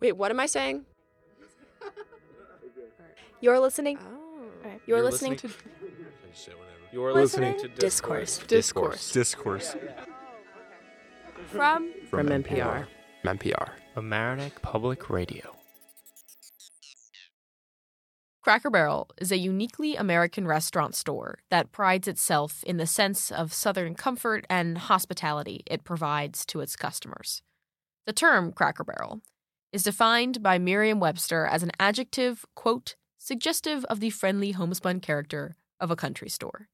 Wait, what am I saying? You're listening. Oh. You're, listening, to You're Listening listening to Discourse. Discourse. Discourse. Oh, from From NPR. From NPR. Amerenik Public Radio. Cracker Barrel is a uniquely American restaurant store that prides itself in the sense of Southern comfort and hospitality it provides to its customers. The term Cracker Barrel is defined by Merriam Webster as an adjective, quote, suggestive of the friendly homespun character of a country store.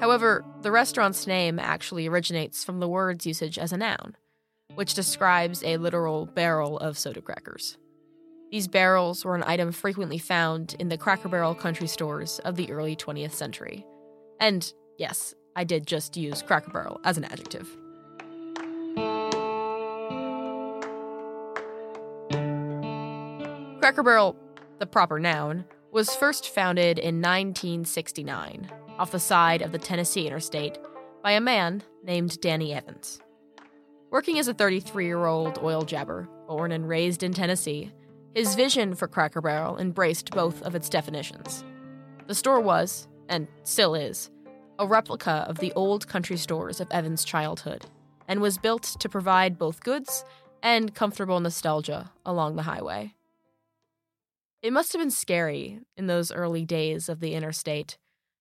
However, the restaurant's name actually originates from the word's usage as a noun, which describes a literal barrel of soda crackers. These barrels were an item frequently found in the Cracker Barrel country stores of the early 20th century. And yes, I did just use Cracker Barrel as an adjective. Cracker Barrel, the proper noun, was first founded in 1969 off the side of the Tennessee Interstate by a man named Danny Evins. Working as a 33 year old oil jobber, born and raised in Tennessee, his vision for Cracker Barrel embraced both of its definitions. The store was, and still is, a replica of the old country stores of Evins' childhood, and was built to provide both goods and comfortable nostalgia along the highway. It must have been scary in those early days of the interstate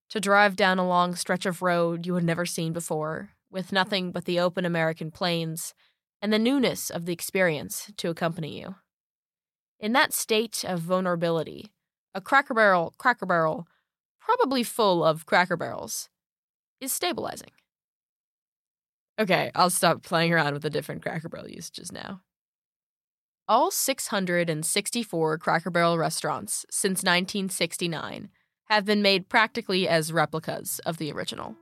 to drive down a long stretch of road you had never seen before, with nothing but the open American plains and the newness of the experience to accompany you. In that state of vulnerability, a Cracker Barrel, Cracker Barrel, probably full of Cracker Barrels, is stabilizing. Okay, I'll stop playing around with the different Cracker Barrel usages now. All 664 Cracker Barrel restaurants since 1969 have been made practically as replicas of the original.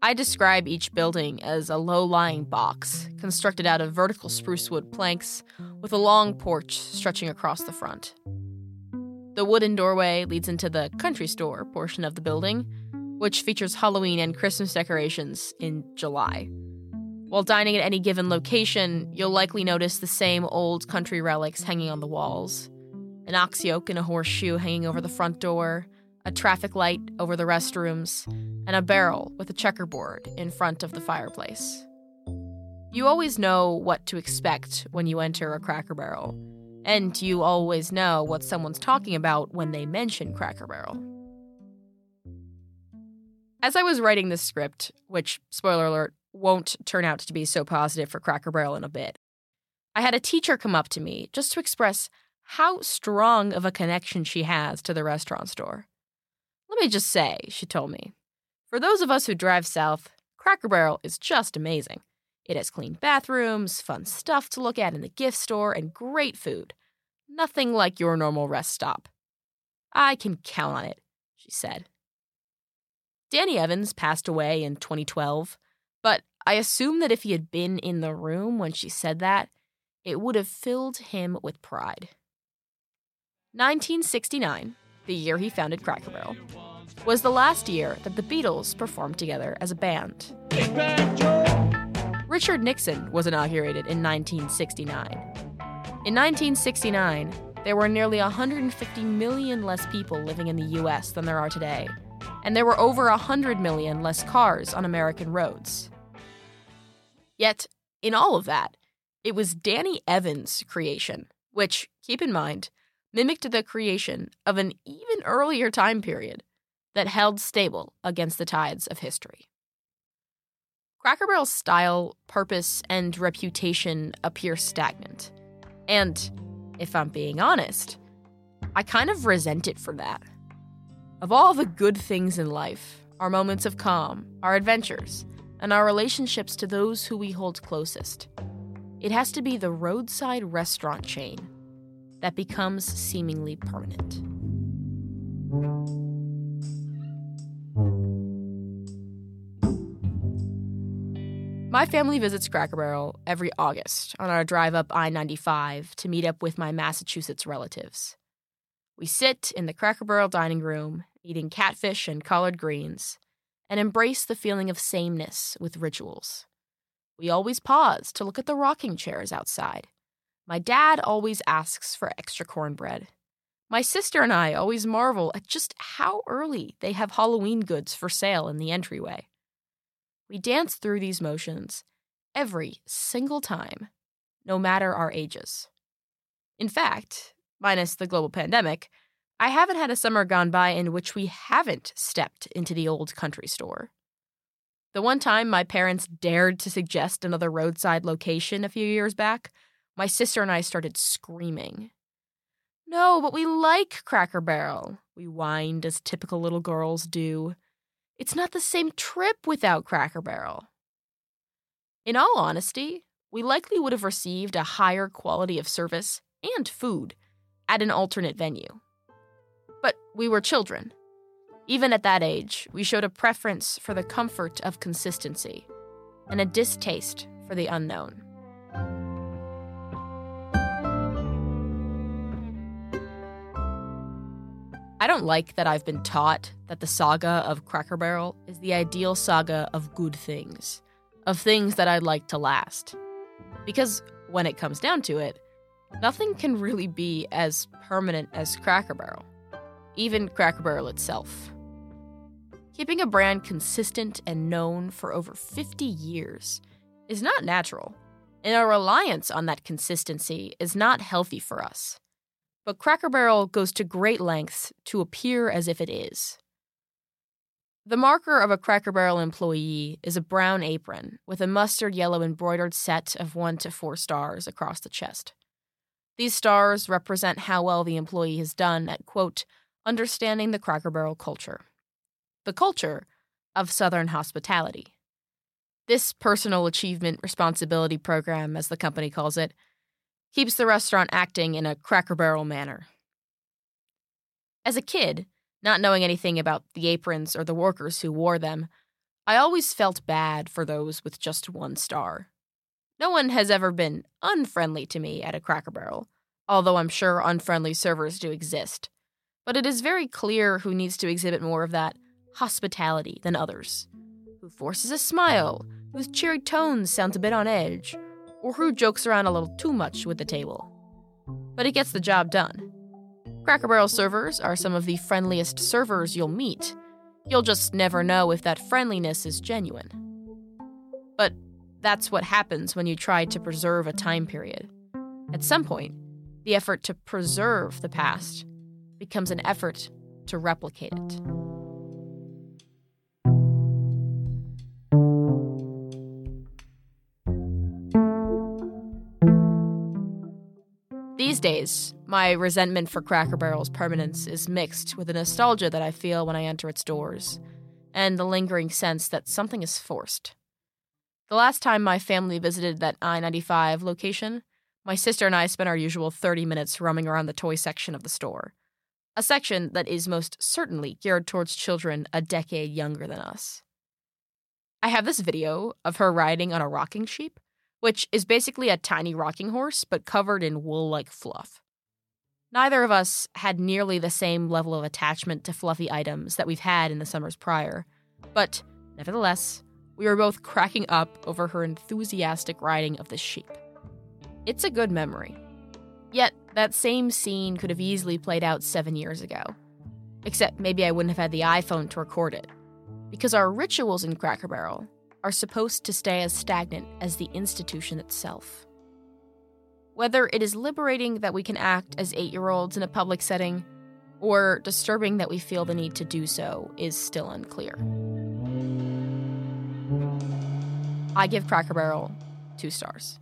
I describe each building as a low lying box constructed out of vertical spruce wood planks with a long porch stretching across the front. The wooden doorway leads into the country store portion of the building, which features Halloween and Christmas decorations in July. While dining at any given location, you'll likely notice the same old country relics hanging on the walls an ox yoke and a horseshoe hanging over the front door, a traffic light over the restrooms, and a barrel with a checkerboard in front of the fireplace. You always know what to expect when you enter a Cracker Barrel, and you always know what someone's talking about when they mention Cracker Barrel. As I was writing this script, which, spoiler alert, won't turn out to be so positive for Cracker Barrel in a bit, I had a teacher come up to me just to express how strong of a connection she has to the restaurant store. Let me just say, she told me, for those of us who drive south, Cracker Barrel is just amazing. It has clean bathrooms, fun stuff to look at in the gift store, and great food. Nothing like your normal rest stop. I can count on it, she said. Danny Evins passed away in 2012, but I assume that if he had been in the room when she said that, it would have filled him with pride. 1969, the year he founded Cracker Barrel, was the last year that the Beatles performed together as a band. Richard Nixon was inaugurated in 1969. In 1969, there were nearly 150 million less people living in the US than there are today, and there were over 100 million less cars on American roads. Yet, in all of that, it was Danny Evins' creation, which, keep in mind, mimicked the creation of an even earlier time period that held stable against the tides of history. Cracker Barrel's style, purpose, and reputation appear stagnant. And, if I'm being honest, I kind of resent it for that. Of all the good things in life, our moments of calm, our adventures, and our relationships to those who we hold closest, it has to be the roadside restaurant chain that becomes seemingly permanent. My family visits Cracker Barrel every August on our drive up I 95 to meet up with my Massachusetts relatives. We sit in the Cracker Barrel dining room, eating catfish and collard greens, and embrace the feeling of sameness with rituals. We always pause to look at the rocking chairs outside, My dad always asks for extra cornbread. My sister and I always marvel at just how early they have Halloween goods for sale in the entryway. We dance through these motions every single time, no matter our ages. In fact, minus the global pandemic, I haven't had a summer gone by in which we haven't stepped into the old country store. The one time my parents dared to suggest another roadside location a few years back, my sister and I started screaming. No, but we like Cracker Barrel, we whined as typical little girls do. It's not the same trip without Cracker Barrel. In all honesty, we likely would have received a higher quality of service and food at an alternate venue. But we were children. Even at that age, we showed a preference for the comfort of consistency and a distaste for the unknown. I don't like that I've been taught that the saga of Cracker Barrel is the ideal saga of good things, of things that I'd like to last. Because when it comes down to it, nothing can really be as permanent as Cracker Barrel, even Cracker Barrel itself. Keeping a brand consistent and known for over 50 years is not natural, and our reliance on that consistency is not healthy for us. But Cracker Barrel goes to great lengths to appear as if it is. The marker of a Cracker Barrel employee is a brown apron with a mustard yellow embroidered set of one to four stars across the chest. These stars represent how well the employee has done at, quote, understanding the Cracker Barrel culture. The culture of Southern hospitality. This personal achievement responsibility program, as the company calls it, keeps the restaurant acting in a Cracker Barrel manner. As a kid, not knowing anything about the aprons or the workers who wore them, I always felt bad for those with just one star. No one has ever been unfriendly to me at a Cracker Barrel, although I'm sure unfriendly servers do exist. But it is very clear who needs to exhibit more of that hospitality than others. Who forces a smile, whose cheery tones sound a bit on edge, or who jokes around a little too much with the table. But it gets the job done. Cracker Barrel servers are some of the friendliest servers you'll meet. You'll just never know if that friendliness is genuine. But that's what happens when you try to preserve a time period. At some point, the effort to preserve the past becomes an effort to replicate it. These days, my resentment for Cracker Barrel's permanence is mixed with the nostalgia that I feel when I enter its doors, and the lingering sense that something is forced. The last time my family visited that I 95 location, my sister and I spent our usual 30 minutes roaming around the toy section of the store, a section that is most certainly geared towards children a decade younger than us. I have this video of her riding on a rocking sheep which is basically a tiny rocking horse but covered in wool like fluff. Neither of us had nearly the same level of attachment to fluffy items that we've had in the summers prior, but nevertheless, we were both cracking up over her enthusiastic riding of the sheep. It's a good memory. Yet, that same scene could have easily played out seven years ago. Except maybe I wouldn't have had the iPhone to record it. Because our rituals in Cracker Barrel are supposed to stay as stagnant as the institution itself. Whether it is liberating that we can act as eight year olds in a public setting, or disturbing that we feel the need to do so, is still unclear. I give Cracker Barrel two stars.